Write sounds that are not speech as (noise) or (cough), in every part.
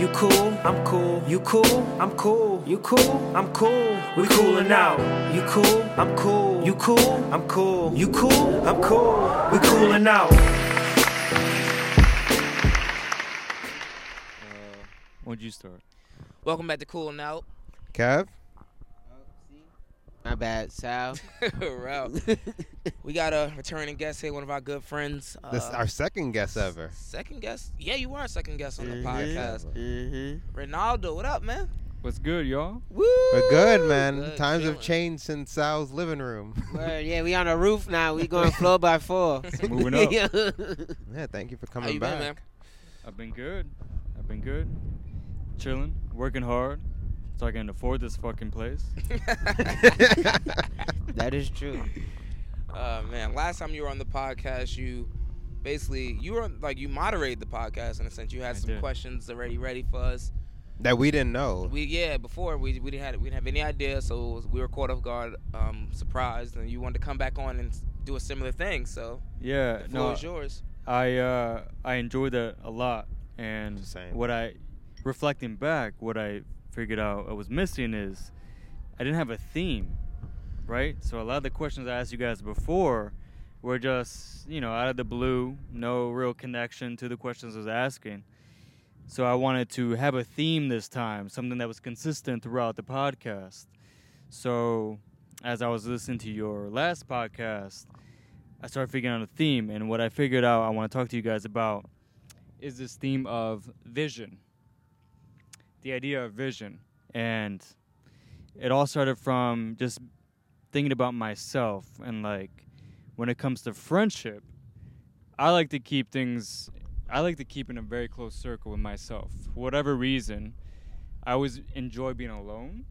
You cool, I'm cool. You cool, I'm cool. You cool, I'm cool. We coolin' out. You cool, I'm cool. You cool, I'm cool. You cool, I'm cool. We coolin' out. Uh, When'd you start? Welcome back to Coolin' Out. Kev? My bad, Sal. (laughs) Ralph. (laughs) we got a returning guest here, one of our good friends. This uh, our second guest ever. second guest. Yeah, you are a second guest on the Mhm. podcast. Mm-hmm. Ronaldo, what up, man? What's good, y'all? Woo! We're good, man. Good, Times have changed since Sal's living room. Word, yeah, we on the roof (laughs) now. We going floor by floor. Moving up. yeah, thank you for How coming you back. been, man? I've been good. I've been good. Chilling, working hard, so I can afford this fucking place. (laughs) (laughs) that is true. Uh, man, last time you were on the podcast, you basically you were like you moderated the podcast in a sense. You had I some did. questions already ready for us. that we didn't know. We yeah, before we we didn't have we didn't have any idea, so we were caught off guard, um, surprised, and you wanted to come back on and do a similar thing. So Yeah, the floor no, is yours. I uh, I enjoyed that a lot, and what I, reflecting back, what I figured out I was missing is, I didn't have a theme, right? So a lot of the questions I asked you guys before were just you know out of the blue, no real connection to the questions I was asking. So I wanted to have a theme this time, something that was consistent throughout the podcast. So as I was listening to your last podcast, I started figuring out a theme, and what I figured out I want to talk to you guys about is this theme of vision. The idea of vision. And it all started from just thinking about myself and like when it comes to friendship, I like to keep things I like to keep in a very close circle with myself. For whatever reason, I always enjoy being alone.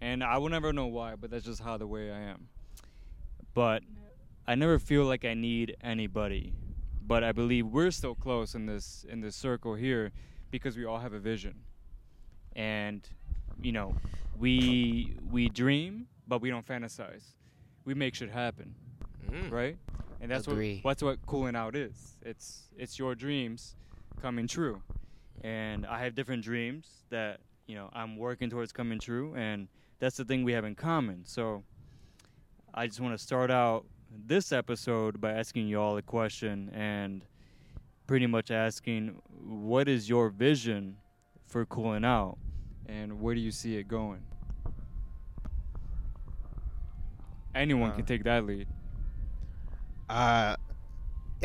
And I will never know why, but that's just how the way I am. But I never feel like I need anybody. But I believe we're still close in this in this circle here because we all have a vision. And you know, we we dream, but we don't fantasize. We make shit happen, Mm. right? And that's Agree. what that's what cooling out is. It's it's your dreams coming true. And I have different dreams that, you know, I'm working towards coming true and that's the thing we have in common. So I just want to start out this episode by asking you all a question and pretty much asking what is your vision for cooling out and where do you see it going? Anyone can Uh, take that lead. Uh,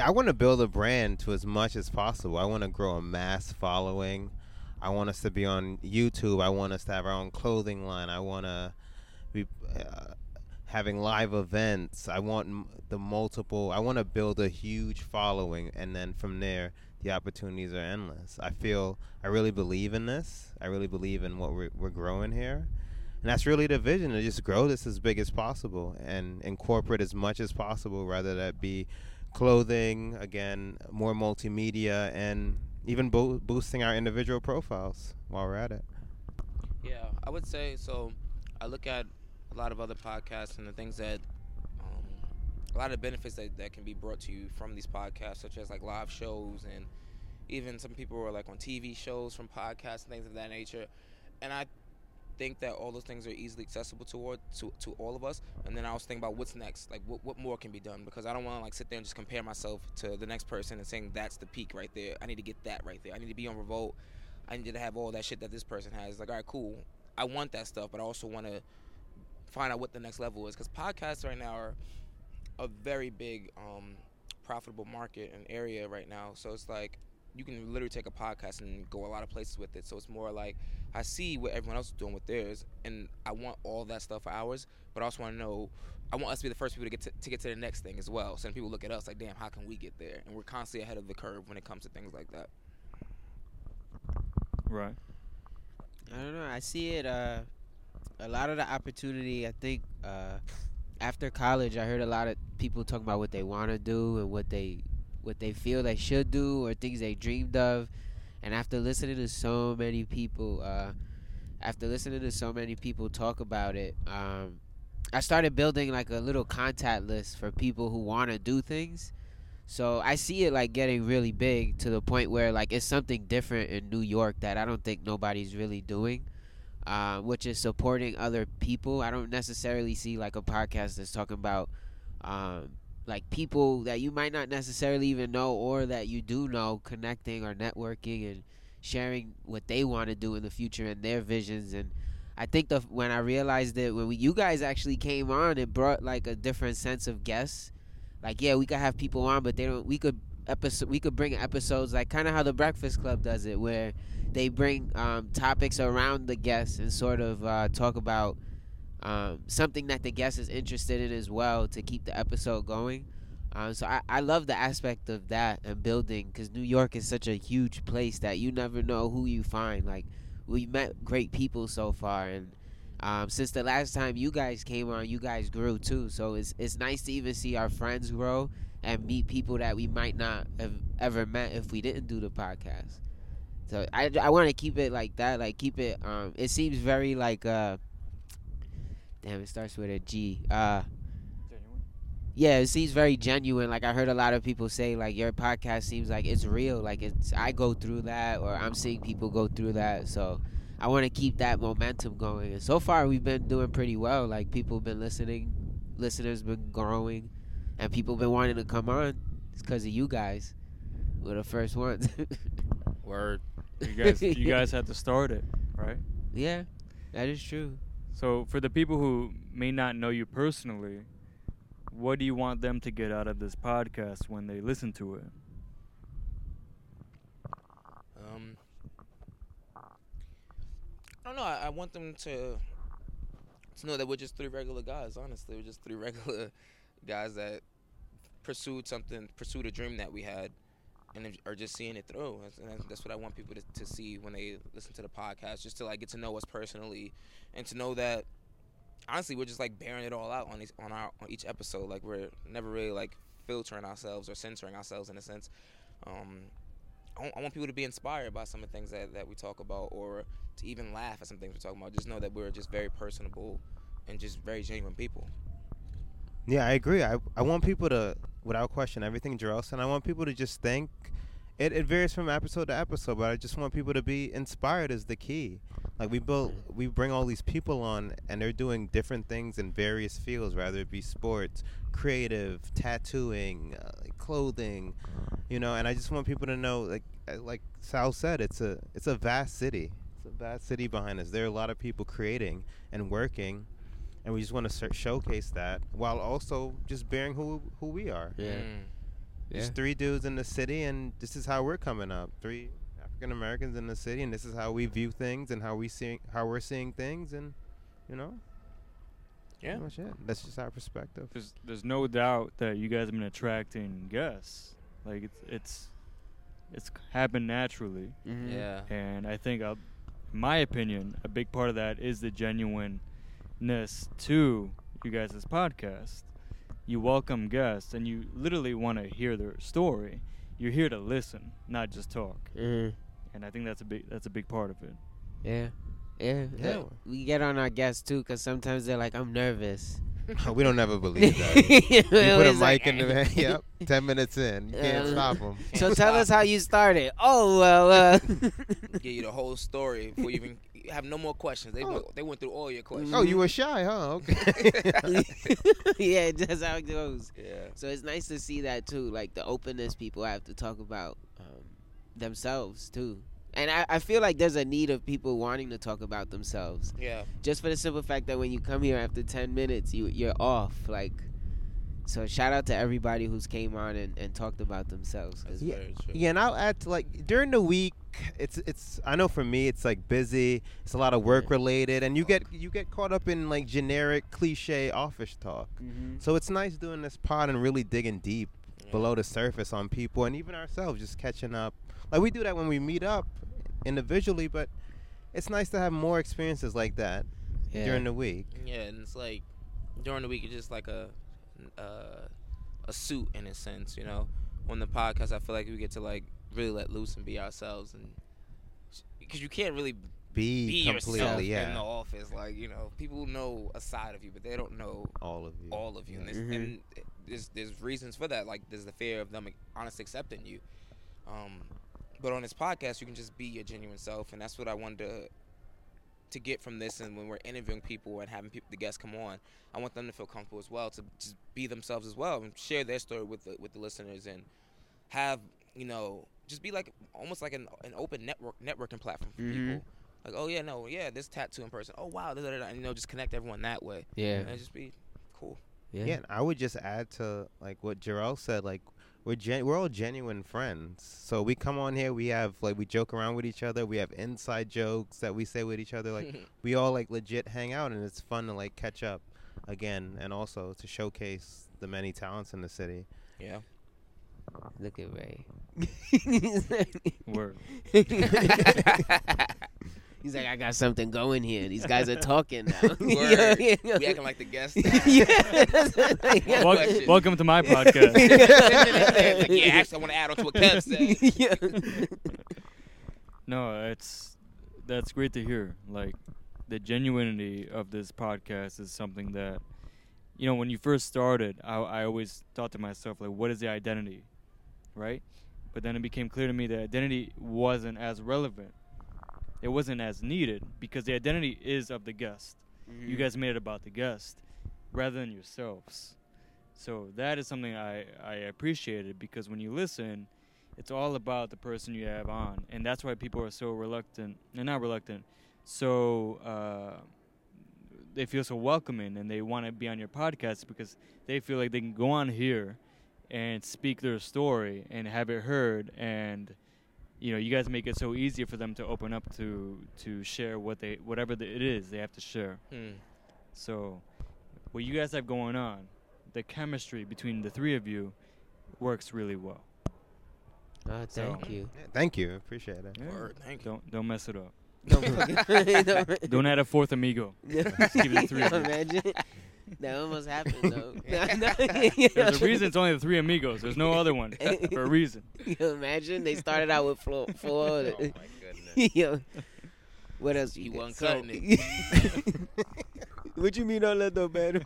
I want to build a brand to as much as possible. I want to grow a mass following. I want us to be on YouTube. I want us to have our own clothing line. I want to be uh, having live events. I want m- the multiple. I want to build a huge following, and then from there, the opportunities are endless. I feel I really believe in this. I really believe in what we're, we're growing here. And that's really the vision to just grow this as big as possible and incorporate as much as possible, rather that be clothing, again, more multimedia, and even bo- boosting our individual profiles while we're at it. Yeah, I would say so. I look at a lot of other podcasts and the things that, a lot of benefits that, that can be brought to you from these podcasts, such as like live shows and even some people are like on TV shows from podcasts and things of that nature. And I think that all those things are easily accessible toward to, to all of us. And then I was thinking about what's next, like what, what more can be done because I don't want to like sit there and just compare myself to the next person and saying that's the peak right there. I need to get that right there. I need to be on Revolt. I need to have all that shit that this person has. Like, all right, cool. I want that stuff, but I also want to find out what the next level is because podcasts right now are a very big um, profitable market and area right now. So it's like you can literally take a podcast and go a lot of places with it. So it's more like I see what everyone else is doing with theirs, and I want all that stuff for ours. But I also want to know, I want us to be the first people to get to, to get to the next thing as well. So then people look at us like, damn, how can we get there? And we're constantly ahead of the curve when it comes to things like that. Right. I don't know. I see it. Uh, a lot of the opportunity. I think uh, after college, I heard a lot of people talking about what they want to do and what they what they feel they should do or things they dreamed of. And after listening to so many people, uh, after listening to so many people talk about it, um, I started building like a little contact list for people who want to do things. So I see it like getting really big to the point where like it's something different in New York that I don't think nobody's really doing, uh, which is supporting other people. I don't necessarily see like a podcast that's talking about um, like people that you might not necessarily even know or that you do know connecting or networking and sharing what they want to do in the future and their visions and I think the when I realized that when we, you guys actually came on, it brought like a different sense of guests. Like, yeah, we could have people on, but they don't. We could episode. We could bring episodes like kind of how the Breakfast Club does it, where they bring um, topics around the guests and sort of uh, talk about um, something that the guest is interested in as well to keep the episode going. Um, so I, I love the aspect of that and building because New York is such a huge place that you never know who you find. Like we met great people so far, and um, since the last time you guys came on, you guys grew too. So it's it's nice to even see our friends grow and meet people that we might not have ever met if we didn't do the podcast. So I, I want to keep it like that. Like keep it. Um, it seems very like uh. Damn, it starts with a G. Uh. Yeah, it seems very genuine. Like I heard a lot of people say, like your podcast seems like it's real. Like it's I go through that, or I'm seeing people go through that. So I want to keep that momentum going. And so far, we've been doing pretty well. Like people have been listening, listeners been growing, and people been wanting to come on. It's because of you guys. We're the first ones. (laughs) Word. You guys, you guys had to start it, right? yeah, that is true. So for the people who may not know you personally, what do you want them to get out of this podcast when they listen to it? Um, I don't know. I, I want them to to know that we're just three regular guys. Honestly, we're just three (laughs) regular guys that pursued something, pursued a dream that we had, and are just seeing it through. That's, and that's- what I want people to, to see when they listen to the podcast, just to like get to know us personally, and to know that honestly we're just like bearing it all out on these on our on each episode. Like we're never really like filtering ourselves or censoring ourselves in a sense. Um, I want, I want people to be inspired by some of the things that, that we talk about or to even laugh at some things we're talking about. Just know that we're just very personable and just very genuine people. Yeah, I agree. I I want people to, without question, everything Jarrell said. I want people to just think. It, it varies from episode to episode, but I just want people to be inspired is the key. Like we build, we bring all these people on, and they're doing different things in various fields, whether it be sports, creative, tattooing, uh, clothing, you know. And I just want people to know, like like Sal said, it's a it's a vast city. It's a vast city behind us. There are a lot of people creating and working, and we just want to showcase that while also just bearing who who we are. Yeah. Mm. Just three dudes in the city, and this is how we're coming up. Three African Americans in the city, and this is how we view things and how we see how we're seeing things, and you know, Yeah. pretty much it. That's just our perspective. There's there's no doubt that you guys have been attracting guests. Like it's it's it's happened naturally, Mm-hmm. Yeah. and I think, uh, in my opinion, a big part of that is the genuineness to you guys' podcast. You welcome guests, and you literally want to hear their story. You're here to listen, not just talk. Mm-hmm. And I think that's a big that's a big part of it. Yeah. Yeah. Yeah. We get on our guests too, because sometimes they're like, I'm nervous. (laughs) we don't ever believe that. (laughs) you put a Always like, mic in the (laughs) yep. Ten minutes in, you can't Uh, stop them. So tell us how you started. Oh well, uh, Give you the whole story before you even have no more questions. They Oh. went, they went through all your questions. Oh, you were shy, huh? Okay. (laughs) yeah, that's how it goes. Yeah. So it's nice to see that too, like the openness people have to talk about um, themselves too. And I, I feel like there's a need of people wanting to talk about themselves. Yeah. Just for the simple fact that when you come here after ten minutes, you you're off. Like, so shout out to everybody who's came on and, and talked about themselves. 'cause- yeah, yeah, and I'll add to like during the week, it's it's. I know for me, it's like busy. It's a lot of work related, and you get you get caught up in like generic cliche office talk. Mhm. So it's nice doing this pod and really digging deep below the surface on people and even ourselves, just catching up. Like we do that when we meet up individually, but it's nice to have more experiences like that Yeah. during the week. Yeah, and it's like during the week, it's just like a uh, a suit in a sense, you know. On the podcast, I feel like we get to like really let loose and be ourselves, and because you can't really Be be completely, yourself yeah. in the office. Like you know, people know a side of you, but they don't know all of you. All of you, and, there's, Mhm. and there's there's reasons for that. Like there's the fear of them honestly accepting you. Um, but on this podcast, you can just be your genuine self, and that's what I wanted to to get from this. And when we're interviewing people and having people, the guests come on, I want them to feel comfortable as well to just be themselves as well and share their story with the with the listeners and have you know just be like almost like an an open network networking platform for Mhm. people. Like, oh yeah, no, yeah, this tattoo in person. Oh wow, da, da, da, da, and, you know, just connect everyone that way. Yeah. and just be cool. Yeah. and I would just add to like what Jarrell said. Like we're gen- we're all genuine friends. So we come on here, we have like we joke around with each other. We have inside jokes that we say with each other. Like (laughs) we all like legit hang out, and it's fun to like catch up again, and also to showcase the many talents in the city. Yeah. Look at Ray. (laughs) Word. (laughs) He's like, I got something going here. These guys are (laughs) talking now. Word. Yeah, yeah, yeah. We acting like the guests. (laughs) (laughs) yeah. Wel- welcome to my podcast. Like, yeah, actually, I want to add on to what Kev said. yeah. No, it's that's great to hear. Like the genuinity of this podcast is something that you know when you first started, I, I always thought to myself like, what is the identity, right? But then it became clear to me that identity wasn't as relevant. It wasn't as needed because the identity is of the guest. You Mhm. guys made it about the guest rather than yourselves. So that is something I, I appreciated because when you listen, it's all about the person you have on. And that's why people are so reluctant, and not reluctant, so uh, they feel so welcoming and they want to be on your podcast because they feel like they can go on here and speak their story and have it heard and you know you guys make it so easy for them to open up to to share what they whatever the, it is they have to share Hmm. so what you guys have going on the chemistry between the three of you works really well Oh, thank you. Yeah, thank you, appreciate it. Yeah. Word, thank you. don't don't mess it up Don't fucking- (laughs) don't- (laughs) don't add a fourth amigo (laughs) Just keep it the three. Imagine. That almost happened though. There's a reason it's only the three amigos. There's no other one for a reason. You imagine they started out with four. four Oh my goodness. Yo, what else you He got? wasn't So- cutting it. what you mean Orlando better?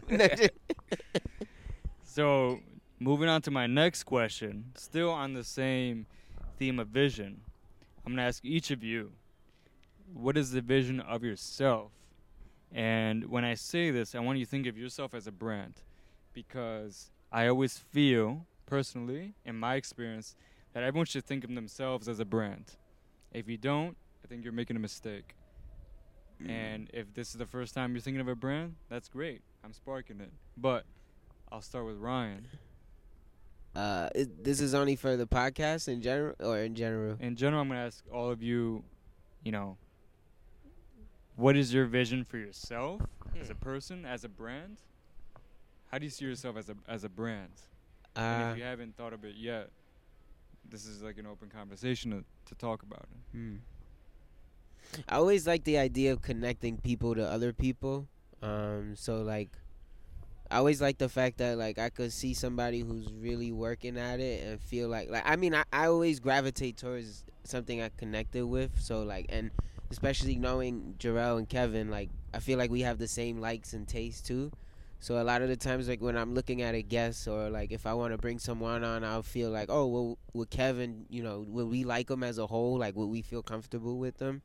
So, moving on to my next question, still on the same theme of vision, I'm going to ask each of you what is the vision of yourself? And when I say this, I want you to think of yourself as a brand because I always feel, personally, in my experience, that everyone should think of themselves as a brand. If you don't, I think you're making a mistake. And if this is the first time you're thinking of a brand, that's great. I'm sparking it. But I'll start with Ryan. Uh, is, this is only for the podcast in general, or in general. In general, I'm going to ask all of you, you know, what is your vision for yourself as a Hmm. person, as a brand? How do you see yourself as a as a brand? Uh, and if you haven't thought of it yet, this is like an open conversation to, to talk about it. Hmm. I always like the idea of connecting people to other people. Um, so like, I always like the fact that like I could see somebody who's really working at it and feel like like I mean I, I always gravitate towards something I connected with. So like and especially knowing Jarrell and Kevin, like I feel like we have the same likes and tastes too. So a lot of the times, like when I'm looking at a guest or like if I want to bring someone on, I'll feel like, oh, well, with Kevin, you know, will we like him as a whole? Like, would we feel comfortable with them?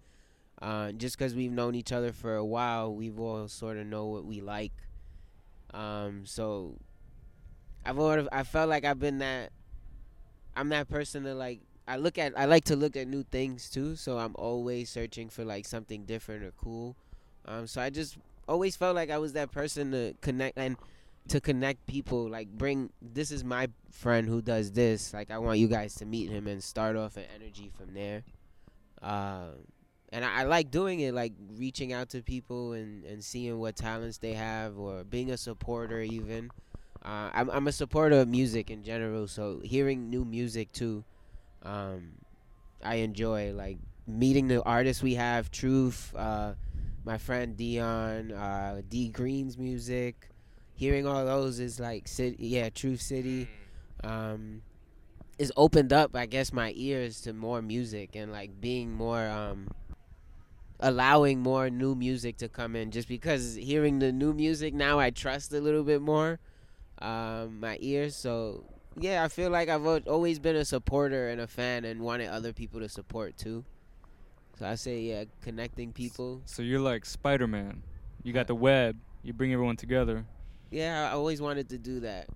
Uh, just because we've known each other for a while, we've all sort of know what we like. Um, so I've already, I felt like I've been that. I'm that person to like. I look at. I like to look at new things too. So I'm always searching for like something different or cool. Um, so I just always felt like I was that person to connect and to connect people. Like bring this is my friend who does this. Like I want you guys to meet him and start off an energy from there. Um, and I, I like doing it, like reaching out to people and, and seeing what talents they have, or being a supporter even. Uh, I'm I'm a supporter of music in general, so hearing new music too, um, I enjoy like meeting the artists we have. Truth, uh, my friend Dion, uh, D Green's music. Hearing all those is like city, yeah, Truth City. Um, is opened up, I guess, my ears to more music and like being more um allowing more new music to come in just because hearing the new music now I trust a little bit more um, my ears so yeah I feel like I've always been a supporter and a fan and wanted other people to support too. So I say yeah connecting people. So you're like Spider Man. You got the web. You bring everyone together. yeah I always wanted to do that.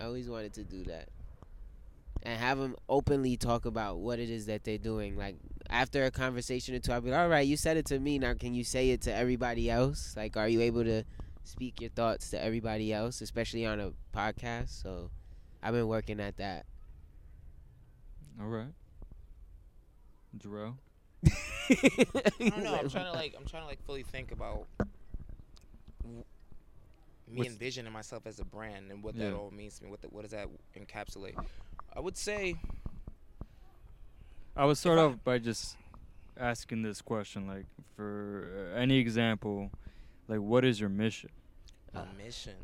I always wanted to do that. And have them openly talk about what it is that they're doing. Like after a conversation or two I'll be like all right you said it to me. Now can you say it to everybody else? Like are you able to speak your thoughts to everybody else especially on a podcast? So I've been working at that All right. Jarrell. I don't know. I'm (laughs) trying to like I'm trying to like fully think about me What's- envisioning myself as a brand and what Yeah. that all means to me. What the, what does that encapsulate? I would say I would start off by just asking this question, like for uh, any example, like what is your mission? a mission.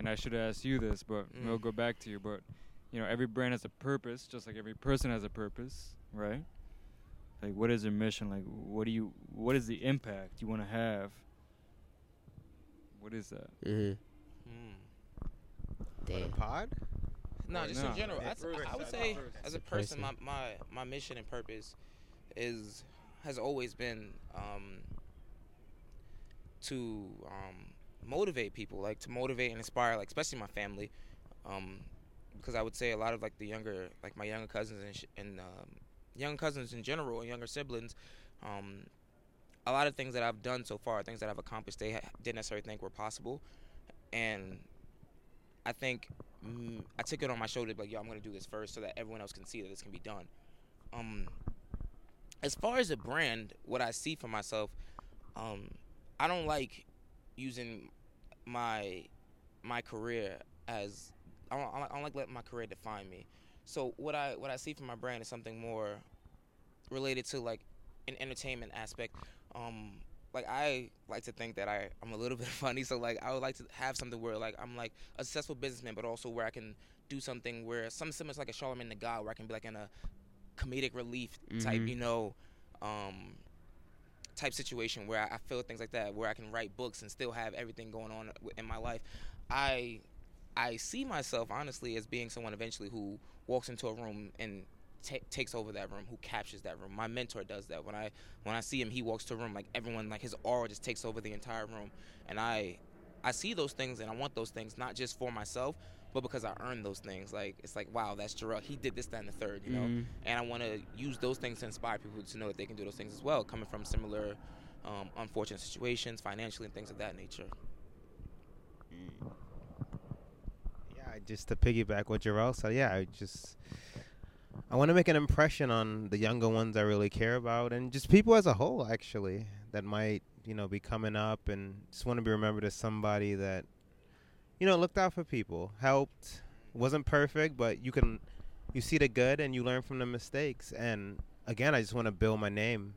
And I should ask you this, but we'll Mm. go back to you. But you know, every brand has a purpose, just like every person has a purpose, right? Like, what is your mission? Like, what do you? What is the impact you want to have? What is that? mm-hmm. Hmm. For the damn pod? No, just No. in general. It's I, I would say, as a person, my, my my mission and purpose is has always been um, to um, motivate people, like to motivate and inspire, like especially my family, um, because I would say a lot of like the younger, like my younger cousins and sh- and um, young cousins in general and younger siblings. Um, a lot of things that I've done so far, things that I've accomplished, they ha- didn't necessarily think were possible, and I think mm, I took it on my shoulder, like, yo, I'm gonna do this first, so that everyone else can see that this can be done. Um, as far as a brand, what I see for myself, um, I don't like using my my career as I don't, I don't- like letting my career define me. So what I what I see for my brand is something more related to like an entertainment aspect. Um, like I like to think that I I'm a little (laughs) bit funny, so like I would like to have something where like I'm like a successful businessman, but also where I can do something where some similar to like a Charlamagne tha God, where I can be like in a comedic relief type, Mhm. you know, um, type situation where I, feel things like that, where I can write books and still have everything going on in my life. I I see myself honestly as being someone eventually who walks into a room and ta takes over that room, who captures that room. My mentor does that. When I when I see him, he walks to a room like everyone, like his aura just takes over the entire room, and I I see those things and I want those things not just for myself, but because I earned those things. Like it's like wow, that's Jarrell. He did this, that, and the third, you know. Mhm. And I want to use those things to inspire people to know that they can do those things as well, coming from similar um, unfortunate situations, financially, and things of that nature. Yeah, just to piggyback what Jarrell said, yeah, I just I want to make an impression on the younger ones I really care about, and just people as a whole, actually, that might you know be coming up, and just want to be remembered as somebody that you know looked out for people, helped, wasn't perfect, but you can you see the good and you learn from the mistakes, and again, I just want to build my name,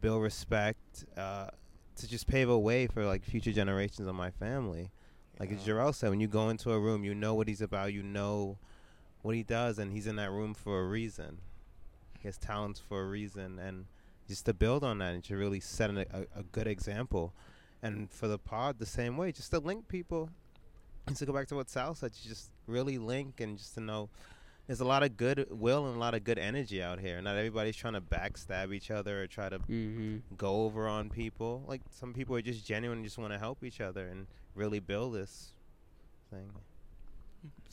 build respect, uh, to just pave a way for like future generations of my family. Like as Yeah. Jarrell said, when you go into a room, you know what he's about, you know what he does, and he's in that room for a reason. He has talents for a reason, and just to build on that and to really set an, a, a good example. And for the pod, the same way, just to link people. And to go back to what Sal said, to just really link and just to know there's a lot of good will and a lot of good energy out here. Not everybody's trying to backstab each other or try to Mm-hmm. go over on people. Like some people are just genuine and just want to help each other and really build this thing.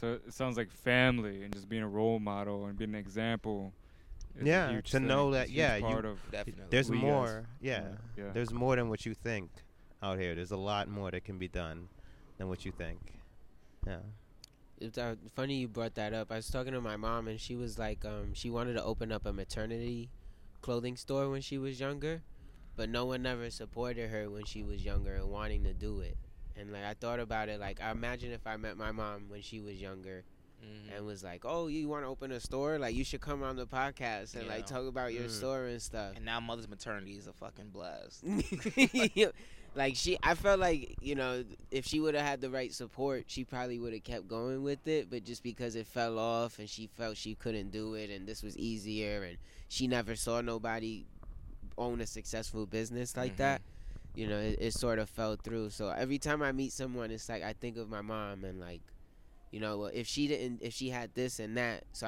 So it sounds like family and just being a role model and being an example. is a Yeah, huge to know that it's a yeah, you, part of Definitely. there's who you guys- more. Yeah, yeah. there's more than what you think out here. There's a lot more that can be done than what you think. Yeah. It's uh, funny you brought that up. I was talking to my mom, and she was like, um, she wanted to open up a maternity clothing store when she was younger, but no one ever supported her when she was younger and wanting to do it. And like I thought about it, like I imagine if I met my mom when she was younger Mhm. and was like, "Oh, you want to open a store? Like you should come on the podcast and like talk about your Mm. store and stuff." And now mother's maternity is a fucking blast. (laughs) (laughs) like she i felt like you know if she would have had the right support she probably would have kept going with it but just because it fell off and she felt she couldn't do it and this was easier and she never saw nobody own a successful business like Mhm. that you know it, it sort of fell through so every time i meet someone it's like i think of my mom and like you know if she didn't if she had this and that so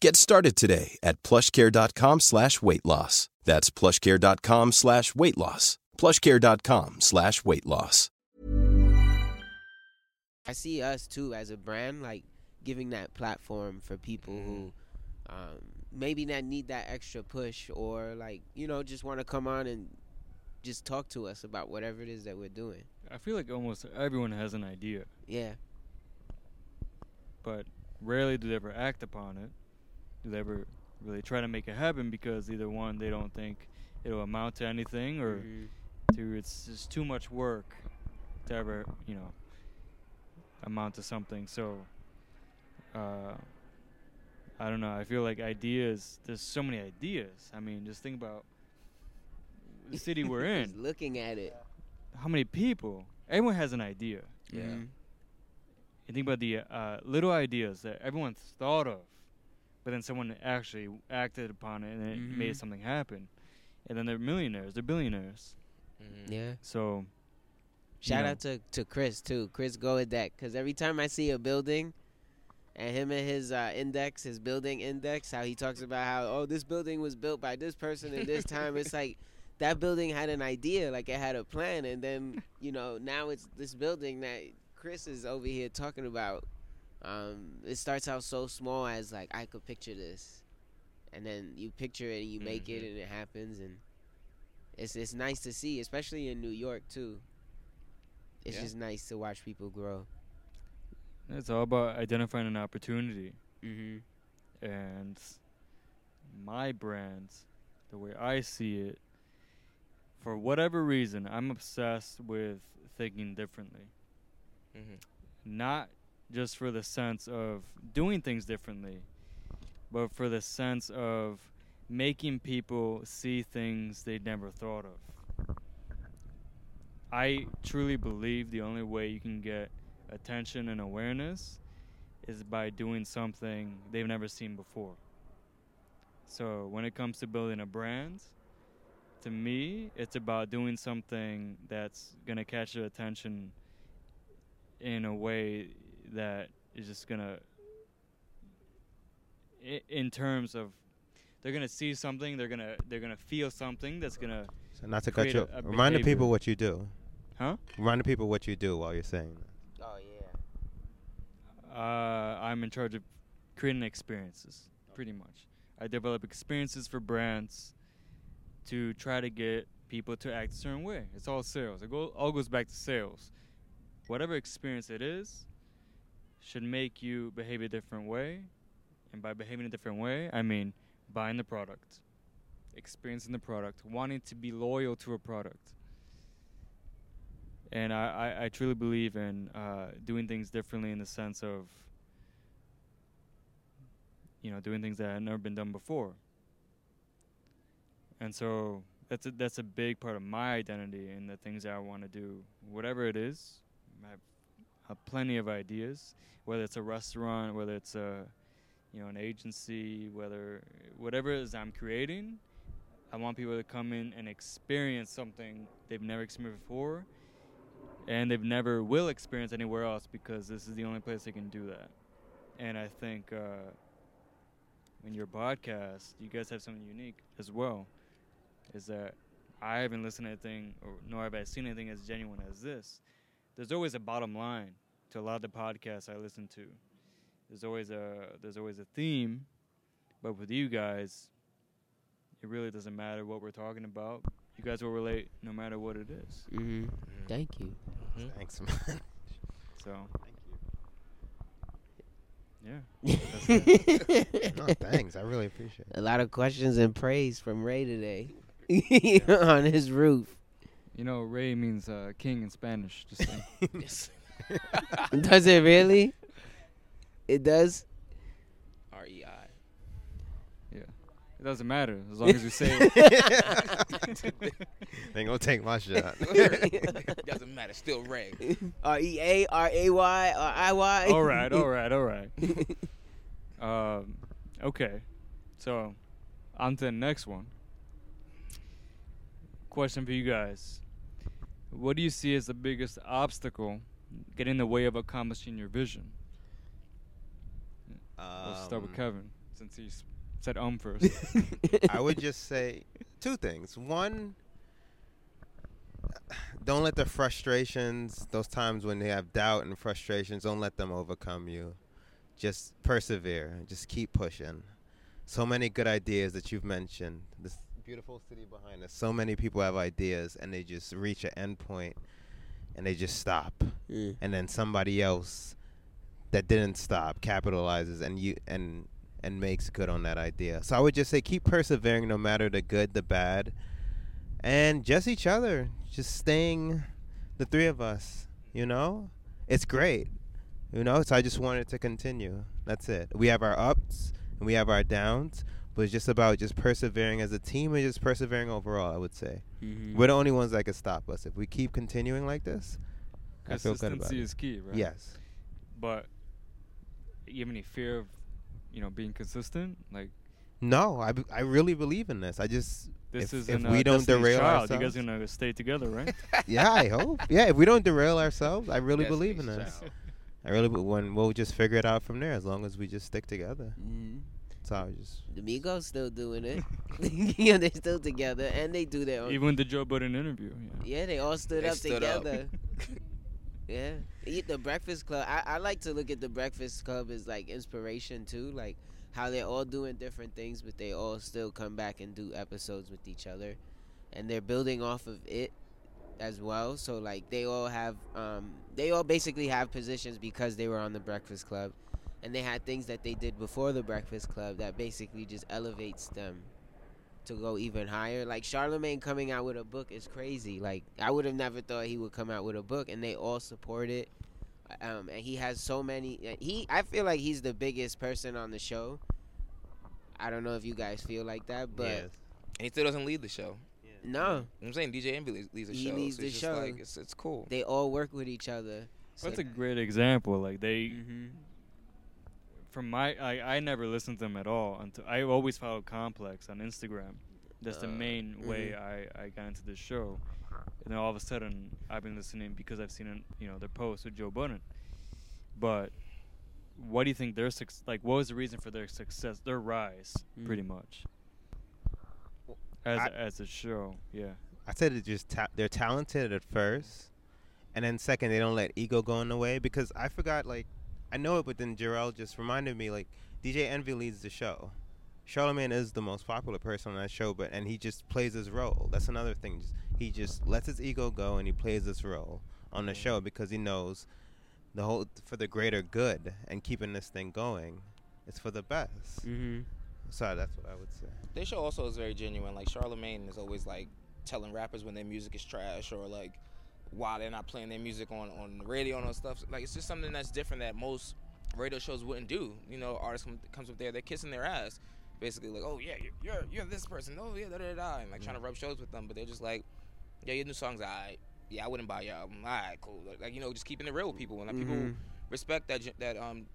Get started today at plushcare.com slash weight loss. That's plushcare.com slash weight loss. plushcare.com slash weight loss. I see us too as a brand, like giving that platform for people who um, maybe not need that extra push or like you know just want to come on and just talk to us about whatever it is that we're doing. I feel like almost everyone has an idea, Yeah, but rarely do they ever act upon it. Do they ever really try to make it happen because either one, they don't think it'll amount to anything, or Mhm. two, it's just too much work to ever, you know, amount to something. So, uh, I don't know. I feel like ideas. There's so many ideas. I mean, just think about the city we're (laughs) Just in. looking at it. How many people? Everyone has an idea. Yeah. Mm-hmm. You think about the uh, little ideas that everyone's thought of, but then someone actually acted upon it and it Mhm. made something happen. And then they're millionaires, they're billionaires. Mm-hmm. Yeah. So, Shout know, out to to Chris too, Chris Goedeck, because every time I see a building, and him and his uh, index, his building index, how he talks about how oh this building was built by this person in this time. it's like (laughs) that building had an idea, like it had a plan, and then you know now it's this building that Chris is over here talking about. Um, it starts out so small as like I could picture this, and then you picture it and you make it Mhm. and it happens and. It's, it's nice to see, especially in New York too. It's Yeah. just nice to watch people grow. it's all about identifying an opportunity. Mm-hmm. And my brand, the way I see it, for whatever reason, I'm obsessed with thinking differently. Mhm. Not just for the sense of doing things differently, but for the sense of making people see things they never thought of. I truly believe the only way you can get attention and awareness is by doing something they've never seen before. So, when it comes to building a brand, to me, it's about doing something that's going to catch their attention in a way that is just going to in terms of they're going to see something, they're going to they're going to feel something that's going to So not to cut you. a- a Remind the people what you do. Huh? Remind the people what you do while you're saying that. Oh yeah. Uh, I'm in charge of creating experiences, pretty much. I develop experiences for brands to try to get people to act a certain way. It's all sales. It go, all goes back to sales. Whatever experience it is should make you behave a different way. And by behaving a different way, I mean buying the product, experiencing the product, wanting to be loyal to a product. And I, I, I truly believe in uh, doing things differently in the sense of, you know, doing things that had never been done before. And so that's a, that's a big part of my identity and the things that I want to do. Whatever it is, I have, have plenty of ideas. Whether it's a restaurant, whether it's a, you know, an agency, whether whatever it is I'm creating, I want people to come in and experience something they've never experienced before, and they've never will experience anywhere else because this is the only place they can do that. And I think uh, in your podcast, you guys have something unique as well. Is that I haven't listened to anything, or nor have I seen anything as genuine as this. There's always a bottom line to a lot of the podcasts I listen to. There's always a there's always a theme, but with you guys, it really doesn't matter what we're talking about. You guys will relate no matter what it is. Mm-hmm. Thank you. Thanks, man. So. Thank you. yeah. (laughs) No, thanks. I really appreciate it. A lot of questions and praise from Ray today (laughs) on his roof. You know, Ray means uh, king in Spanish. Just (laughs) saying. Yes. (laughs) does it really? It does. R E I. Yeah. It doesn't matter as long as you say it. (laughs) They gonna take my shot. (laughs) Doesn't matter. Still Ray. R E A R A Y R I Y. all right, all right, all right. um, okay. So, on to the next one. Question for you guys. What do you see as the biggest obstacle getting in the way of accomplishing your vision? Let's start with Um, Kevin, since he said um first. (laughs) I would just say two things. One, don't let the frustrations, those times when they have doubt and frustrations, don't let them overcome you. Just persevere. Just keep pushing. So many good ideas that you've mentioned. This beautiful city behind us. So many people have ideas and they just reach an end point and they just stop. Mm. And then somebody else that didn't stop capitalizes and you and and makes good on that idea. So I would just say keep persevering no matter the good, the bad, and just each other. Just staying the three of us, you know? It's great. You know, so I just wanted to continue. That's it. We have our ups and we have our downs, but it's just about just persevering as a team and just persevering overall, I would say. Mhm. We're the only ones that can stop us. If we keep continuing like this, I feel good about Consistency it. is key, right? Yes. But you have any fear of, you know, being consistent? Like No, I, b- I really believe in this. I just this if, is if we uh, don't derail Child. ourselves, You guys gonna stay together, right? (laughs) yeah, I hope. Yeah, if we don't derail ourselves, I really believe in this. Child. I really, b- when we'll just figure it out from there as long as we just stick together. Mhm. So I was just The Migos still doing it. (laughs) (laughs) yeah, they're still together, and they do their own. Even the Joe Budden interview. Yeah. Yeah, they all stood They up stood up. together. (laughs) yeah, eat the Breakfast Club. I, I like to look at the Breakfast Club as like inspiration too, like how they're all doing different things, but they all still come back and do episodes with each other, and they're building off of it as well. So like they all have, um, they all basically have positions because they were on the Breakfast Club, and they had things that they did before the Breakfast Club that basically just elevates them to go even higher. Like Charlamagne coming out with a book is crazy. Like I would have never thought he would come out with a book, and they all support it. Um, and he has so many. He, I feel like he's the biggest person on the show. I don't know if you guys feel like that, but and he still doesn't lead the show. no, I'm saying DJ Envy leads, leads the he show. leads so the show. Like, it's, it's cool. They all work with each other. So That's a great example. Like they, Mm-hmm. From my, I, I never listened to them at all until I always followed Complex on Instagram. That's the Uh, main way mhm. I, I got into this show. And then all of a sudden, I've been listening because I've seen it, you know their posts with Joe Budden. But what do you think their suc- like? What was the reason for their success, their rise, pretty Mm. much? As I- as a show, yeah. I said it just ta- they're talented at first, and then second they don't let ego go in the way because I forgot like I know it, but then Jarrell just reminded me like DJ Envy leads the show. Charlamagne is the most popular person on that show, but and he just plays his role. That's another thing. Just, he just lets his ego go and he plays his role on the show because he knows the whole for the greater good and keeping this thing going. It's for the best. Mm-hmm. So that's what I would say. This show also is very genuine. Like Charlamagne is always like telling rappers when their music is trash or like why they're not playing their music on on the radio and all stuff. Like it's just something that's different that most radio shows wouldn't do. You know, artists come, comes up there, they're kissing their ass, basically like, oh yeah, you're you're, you're this person. Oh yeah, da da da, and like trying to rub shows with them, but they're just like, yeah, your new songs, alright. Yeah, I wouldn't buy your album. Alright, cool. Like, like, you know, just keeping it real with people, and like, people Mhm. respect that that um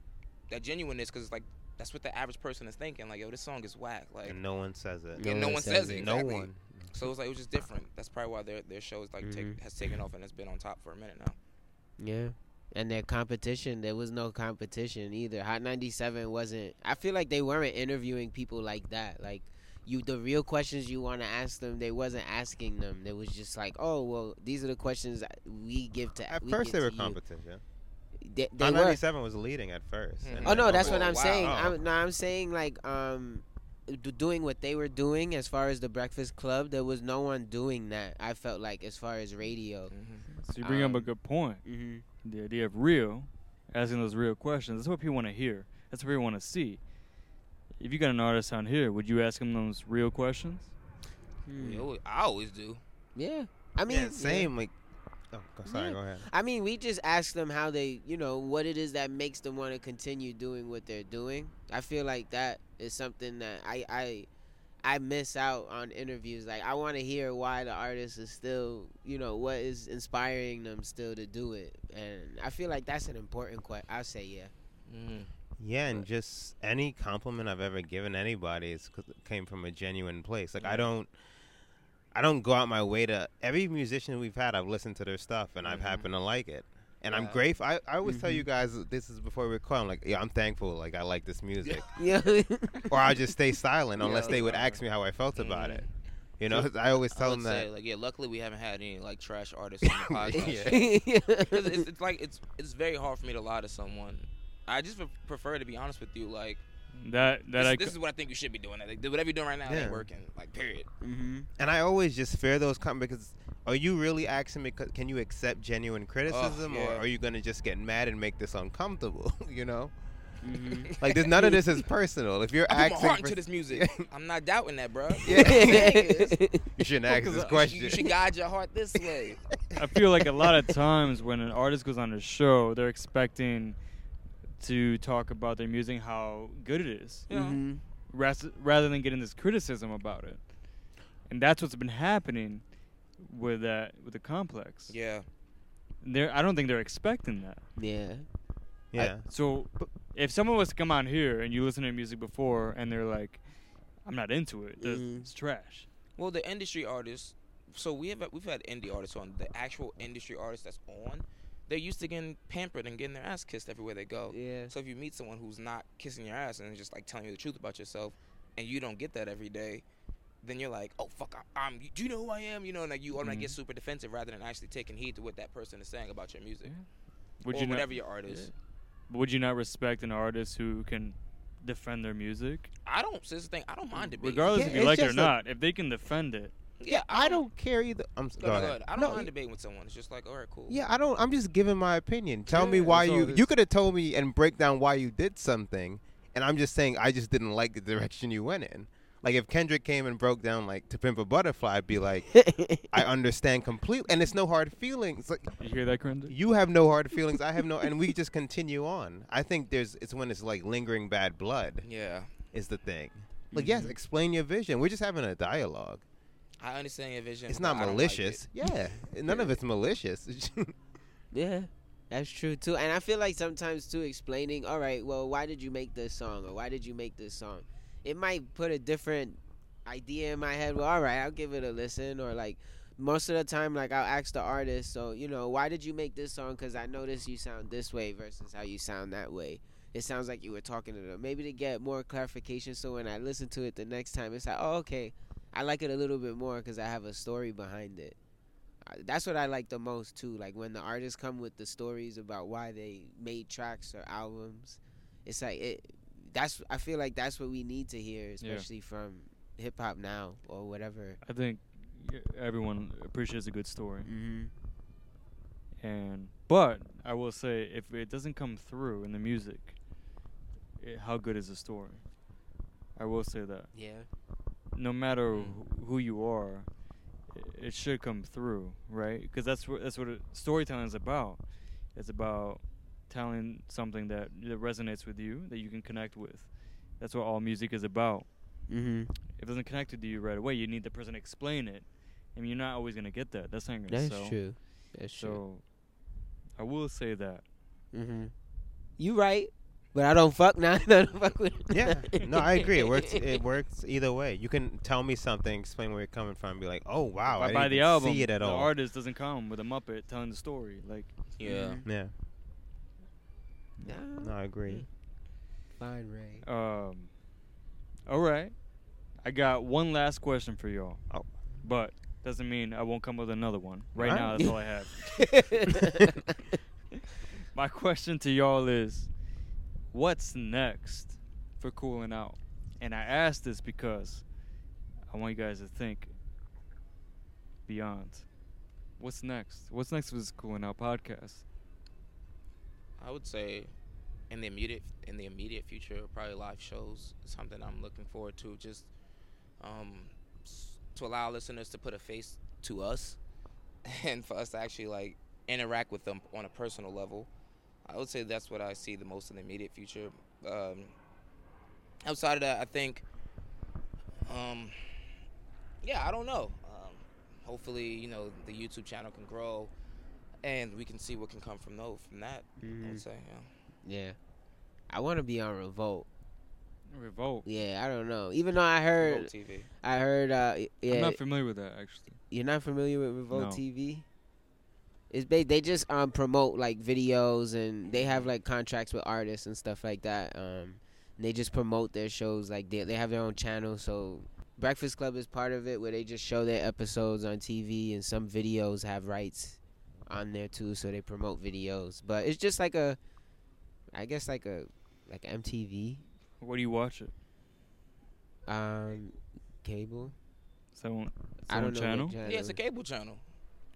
that genuineness because it's like. That's what the average person is thinking. Like, yo, this song is whack. Like, And no one says it. yeah, no, one says it. No one. So it's like it was just different. That's probably why their their show is like take, Mhm. has taken off and has been on top for a minute now. Yeah. And their competition, there was no competition either. Hot 97 wasn't I feel like they weren't interviewing people like that. Like you the real questions you want to ask them, they wasn't asking them. They was just like, "Oh, well, these are the questions we give to At we first, give they to were you." competition. They, they Hot were. 97 was leading at 1st and Oh no, that's what I'm wow. saying. Oh. I'm, no, I'm saying like um, d- doing what they were doing as far as the Breakfast Club. There was no one doing that. I felt like as far as radio. So you bring up a Um, good point. mhm. The idea of real, asking those real questions. That's what people want to hear. That's what people want to see. If you got an artist on here, would you ask him those real questions? We always- I always do. Yeah, I mean, yeah, same. Like, oh, sorry, Yeah. go ahead. I mean, we just ask them how they, you know, what it is that makes them want to continue doing what they're doing. I feel like that is something that I I I miss out on interviews. Like I want to hear why the artist is still, you know, what is inspiring them still to do it. And I feel like that's an important question. I'll say yeah. Mm-hmm. Yeah, and just any compliment I've ever given anybody is 'cause it came from a genuine place. Like. I don't, I don't go out my way to every musician we've had. I've listened to their stuff and I've Mm-hmm. happened to like it, and I'm grateful. I, I always tell Mhm. you guys this is before we record. I'm like, yeah, I'm thankful. Like I like this music, (laughs) Yeah. or I just stay silent unless Yeah. they would ask me how I felt about it. Mhm. You know, I always I tell would them that. say, like, yeah, luckily we haven't had any like trash artists on the (laughs) podcast. (laughs) Yeah. 'Cause it's, it's like it's it's very hard for me to lie to someone. I just pre- prefer to be honest with you. Like That that this, I this is what I think you should be doing. Like, whatever you're doing right now Yeah. ain't working. Like period. mm-hmm. And I always just fear those comments because are you really asking me? 'cause- Can you accept genuine criticism, or yeah. are you gonna just get mad and make this uncomfortable? (laughs) you know, Mm-hmm. (laughs) like there's none of this is personal. If you're I put my heart into this music. (laughs) I'm not doubting that, bro. Yeah. you shouldn't ask this question. You should guide your heart this way. I feel like a lot of times when an artist goes on a show, they're expecting to talk about their music, how good it is, You know? Mm-hmm. ras- rather than getting this criticism about it. And that's what's been happening with that with the complex. Yeah. They're, I don't think they're expecting that. Yeah. yeah, So if someone was to come on here and you listen to music before and they're like, "I'm not into it. This- Mhm. It's trash." Well, the industry artists. So we have we've had indie artists on. The actual industry artists that's on, they're used to getting pampered and getting their ass kissed everywhere they go. Yeah. So if you meet someone who's not kissing your ass and just like telling you the truth about yourself, and you don't get that every day, then you're like, oh fuck, I, I'm. Do you know who I am? You know, and like you automatically get Mhm. super defensive rather than actually taking heed to what that person is saying about your music Would or you not- whatever your art is. But would you not respect an artist who can defend their music, I don't. So this is the thing. I don't mind it. regardless Yeah, if you like it or a- not? If they can defend it, Yeah, I don't care either. I'm s- Go, go no, ahead. I don't No, mind debating with someone. It's just like, all right, cool. Yeah, I don't. I'm just giving my opinion. Tell me why you. You could have told me and break down why you did something, and I'm just saying I just didn't like the direction you went in. Like if Kendrick came and broke down like To Pimp a Butterfly, I'd be like, I (laughs) understand completely, and it's no hard feelings. Like You hear that, Corinda? you have no hard feelings, I have no, and we just continue on. I think there's it's when it's like lingering bad blood Yeah. is the thing. Mm-hmm. Like yes, explain your vision. We're just having a dialogue. I understand your vision. It's not I don't like malicious. it. yeah, (laughs) none of it's malicious. (laughs) Yeah, that's true too. And I feel like sometimes too explaining, all right, well, why did you make this song or why did you make this song? It might put a different idea in my head. Well, all right, I'll give it a listen. Or like most of the time, like I'll ask the artist, so you know, why did you make this song? Because I noticed you sound this way versus how you sound that way. It sounds like you were talking to them. Maybe to get more clarification, so when I listen to it the next time, it's like, oh, okay, I like it a little bit more because I have a story behind it. That's what I like the most too. Like when the artists come with the stories about why they made tracks or albums. It's like it. That's I feel like that's what we need to hear, especially from hip hop now or whatever. I think everyone appreciates a good story. Mm-hmm. And but I will say, if it doesn't come through in the music, i how good is the story? I will say that. Yeah. No matter wh- who you are, it should come through, right? Because that's what that's what storytelling is about. It's about telling something that, that resonates with you, that you can connect with. That's what all music is about. Mm-hmm. If it doesn't connect with you right away, you need the person to explain it. I mean, you're not always gonna get that. That's not gonna That's sell. true. That's so, true. I will say that. Mm-hmm. You right, but I don't fuck now. (laughs) I don't fuck with. yeah, no, I agree. It works. It (laughs) works either way. You can tell me something, explain where you're coming from, and be like, "Oh wow, if I I didn't buy the album, see it at the all." The artist doesn't come with a Muppet telling the story. Like, Yeah. Yeah, Nah. no, I agree. Fine, Ray. Um, all right. I got one last question for y'all. Oh. But doesn't mean I won't come with another one. Right All now, that's all I have. (laughs) My question to y'all is what's next for cooling out? And I ask this because I want you guys to think beyond. What's next? What's next for this cooling out podcast? I would say in the immediate in the immediate future, probably live shows something I'm looking forward to. Just um, to allow listeners to put a face to us, (laughs) and for us to actually like interact with them on a personal level. I would say that's what I see the most in the immediate future. Um, outside of that, I think, um, yeah, I don't know. Um, hopefully, you know, the YouTube channel can grow, and we can see what can come from those from that. I Mhm. would say, yeah. Yeah. I want to be on Revolt. Revolt. Yeah, I don't know. Even though I heard, Revolt TV. I heard. Uh, y- yeah, I'm not familiar with that, actually. You're not familiar with Revolt No. TV? It's ba- they just um promote like videos and they have like contracts with artists and stuff like that. Um, they just promote their shows like they they have their own channel. So Breakfast Club is part of it where they just show their episodes on TV and some videos have rights on there too. So they promote videos, but it's just like a, I guess like a like MTV. Where do you watch it? Um, cable. Is that one, is I don't one know channel? channel. Yeah, it's a cable channel.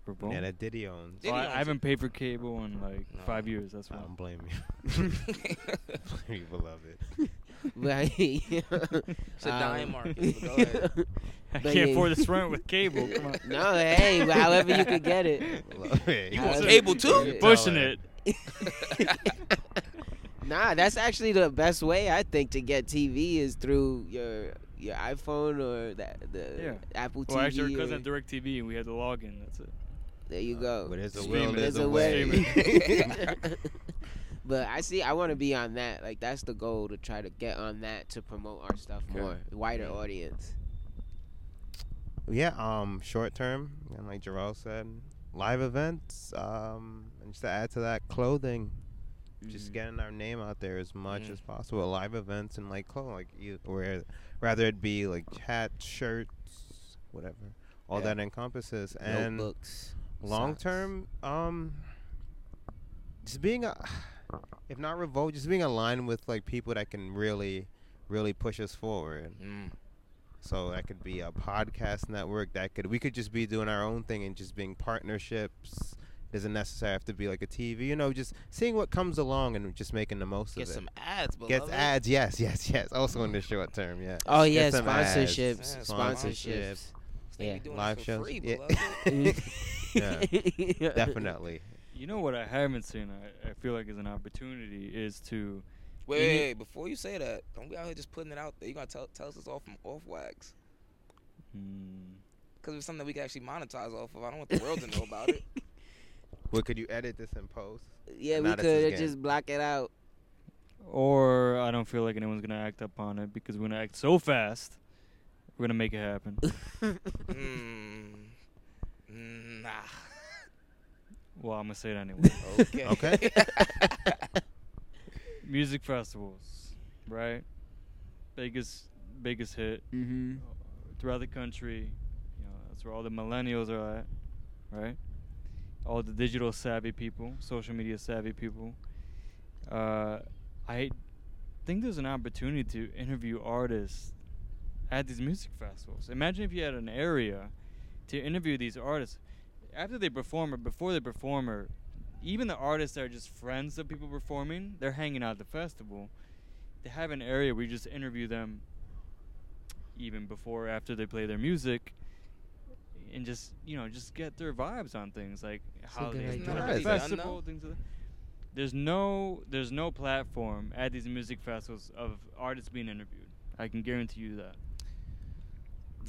Revolt? Yeah, that Diddy owns. Well, I, owns I haven't paid for cable in like No. five years. That's why. I why. don't blame you. (laughs) (laughs) blame you, beloved. (laughs) Right. It's a dying Um, market, but go ahead. I can't yeah. afford this rent with cable. Come on. No, hey, however you could get it. Beloved. You want cable too? get it. Pushing it. Nah, that's actually the best way I think to get TV is through your your iPhone or the, the Yeah. Apple Well, TV. actually, because or- at DirecTV and we had to log in. That's it. There you go. But there's a will, there's, There's a a way. way. but I see. I want to be on that. Like that's the goal to try to get on that to promote our stuff Okay. more, wider audience. Yeah, um, short term, and like Jarrell said, live events, um, and just to add to that, clothing. Just Mhm. getting our name out there as much Mm. as possible. Live events and like clothing, like you, where rather it be like hats, shirts, whatever, all Yeah. that encompasses. And Notebooks. Long socks. term, um, just being a, (sighs) if not revolt, just being aligned with like people that can really, really push us forward. Mm. So that could be a podcast network. That could we could just be doing our own thing and just being partnerships, Doesn't necessarily have to be like a TV. You know, just seeing what comes along and just making the most Get of it. Get some ads, Gets beloved. ads. Yes, yes, yes. Also in the short term, yeah. Oh Get yeah, some ads, sponsorships, sponsorships. sponsorships. Yeah, live shows. free, yeah. (laughs) (laughs) yeah, (laughs) definitely. You know what I haven't seen? I, I feel like is an opportunity is to. Wait, wait, wait, before you say that, don't be out here just putting it out there. You gotta tell, tell us it's all from off wax. Hmm. Because it's something that we can actually monetize off of. I don't want the world to know about it. (laughs) Well, could you edit this in post? Yeah, we could just block it out. Or I don't feel like anyone's gonna act up on it because we're gonna act so fast. We're gonna make it happen. (laughs) mm, nah. (laughs) well, I'm gonna say it anyway. Okay. (laughs) Okay. (laughs) Music festivals, right? Biggest, biggest hit Mm-hmm. throughout the country. You know, that's where all the millennials are at, right? All the digital savvy people, social media savvy people. Uh, I think there's an opportunity to interview artists at these music festivals. Imagine if you had an area to interview these artists after they perform or before they perform or even the artists that are just friends of people performing, they're hanging out at the festival. They have an area where you just interview them even before or after they play their music and just you know just get their vibes on things like a how good they idea. enjoy the festival things like that. there's no there's no platform at these music festivals of artists being interviewed i can guarantee you that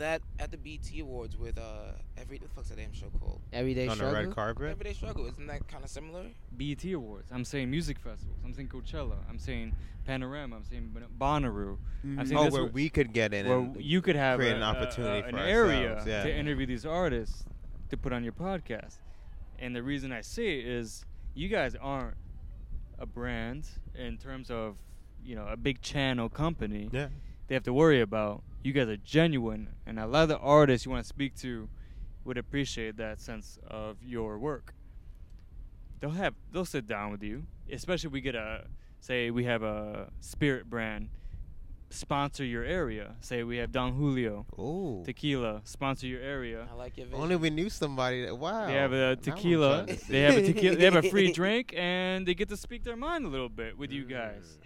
That at the BET Awards with uh every the fuck's that damn show called? Everyday On the struggle. red carpet. Everyday Struggle. Isn't that kind of similar? BET Awards. I'm saying music festivals. I'm saying Coachella. I'm saying Panorama. I'm saying Bon- Bonnaroo. I'm saying Oh, where we could get in where and you could have create a- an opportunity a- for an area yeah. to interview these artists to put on your podcast. And the reason I say it is you guys aren't a brand in terms of you know a big channel company. Yeah. They have to worry about. You guys are genuine, and a lot of the artists you want to speak to would appreciate that sense of your work. They'll have they'll sit down with you, especially if we get a say we have a spirit brand sponsor your area. Say we have Don Julio Ooh. tequila sponsor your area. I like your vision. Only we knew somebody that. Wow. They have Now a I'm tequila. They have a (laughs) tequila. They have a free (laughs) drink, and they get to speak their mind a little bit with you mm. guys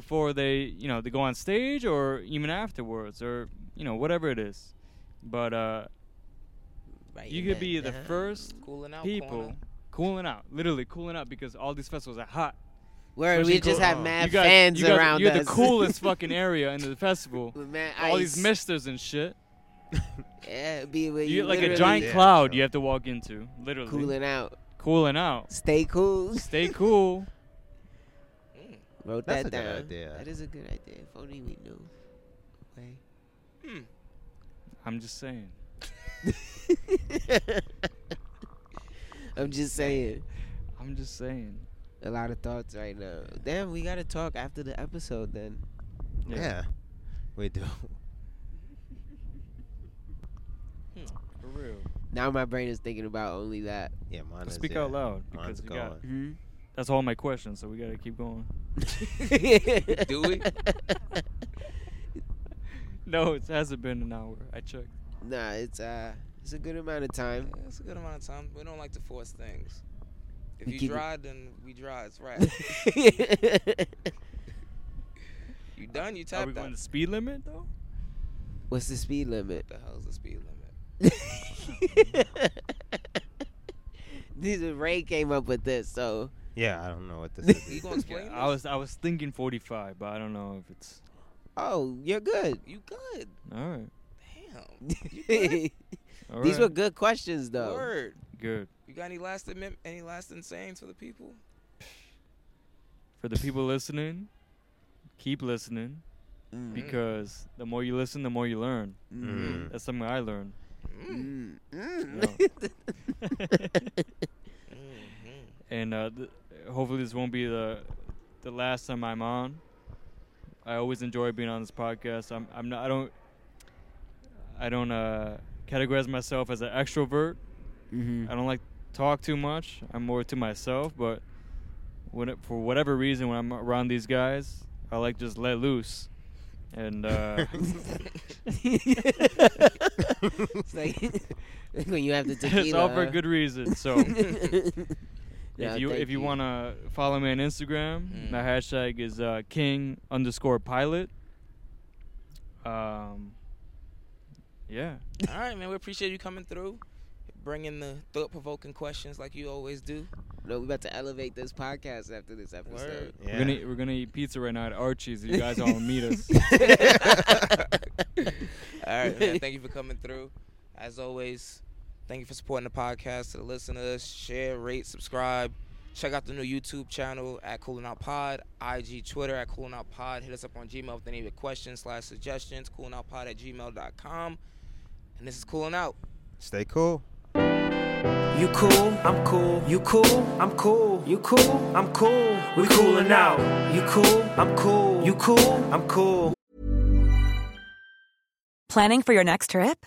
before they, you know, they go on stage or even afterwards or you know whatever it is. But uh, Right you could there. be the Uh-huh. first Cooling out, people cooling out. cooling out, literally cooling out because all these festivals are hot. Where we just cool- have mad you guys, fans you guys, around You're us. the coolest (laughs) fucking area in the festival. With mad all these misters and shit. (laughs) Yeah, be where You you like a giant Yeah, cloud so- you have to walk into, literally. cooling out. Cooling out. Stay cool. Stay cool. (laughs) Wrote That's that a good down. idea. That is a good idea. If only we knew. Way. Hmm. I'm just saying. (laughs) I'm just saying. I'm just saying. A lot of thoughts right now. Damn, we gotta talk after the episode then. Yeah. (laughs) We do. For real. Now my brain is thinking about only that. Yeah, mine is. Speak yeah. out loud Mine's because you got. going. That's all my questions, so we gotta keep going. (laughs) Do we? (laughs) No, it hasn't been an hour. I checked. Nah, it's uh, it's a good amount of time. Yeah, it's a good amount of time. We don't like to force things. If We you keep it- dry, then we dry. It's right. (laughs) you done? You tapped. Are tapped we going out. the speed limit though? What's the speed limit? What the hell's the speed limit? this is Ray came up with this, so Yeah, I don't know what this (laughs) is. You gonna (laughs) explain I was I was thinking 45, but I don't know if it's. oh, you're good. You good? All right. Damn. You (laughs) good? All These right. were good questions though. Word. good You got any lasting mem- any lasting sayings for the people? for the people listening. Keep listening Mm. because the more you listen, the more you learn. Mm. That's something I learned. Mm. Yeah. Mm-hmm. and uh, th- hopefully this won't be the the last time I'm on. I always enjoy being on this podcast. I'm I'm not I don't I don't uh, categorize myself as an extrovert. Mhm. I don't like talk too much. I'm more to myself, but when it, for whatever reason when I'm around these guys, I like just let loose. And uh, (laughs) it's like (laughs) when you have the tequila. (laughs) it's all for huh? good reason. So No, if you if you, you. wanna follow me on Instagram, Mm. my hashtag is uh, king underscore pilot. Um, yeah. All right, man. We appreciate you coming through, bringing the thought-provoking questions like you always do. No, we about to elevate this podcast after this episode. We're gonna eat, we're gonna eat pizza right now at Archie's. You guys all meet us. (laughs) (laughs) All right, man. Thank you for coming through. As always, thank you for supporting the podcast. To the listeners, share, rate, subscribe. Check out the new YouTube channel at Cooling Out Pod, IG, Twitter at Cooling Out Pod. Hit us up on Gmail with any of your questions slash suggestions. Coolingoutpod at gmail.com. And this is Cooling Out. Stay cool. You cool, I'm cool. You cool, I'm cool. You cool, I'm cool. We cooling out. You cool, I'm cool. You cool, I'm cool. Planning for your next trip?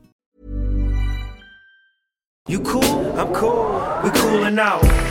You cool, I'm cool. We coolin' out.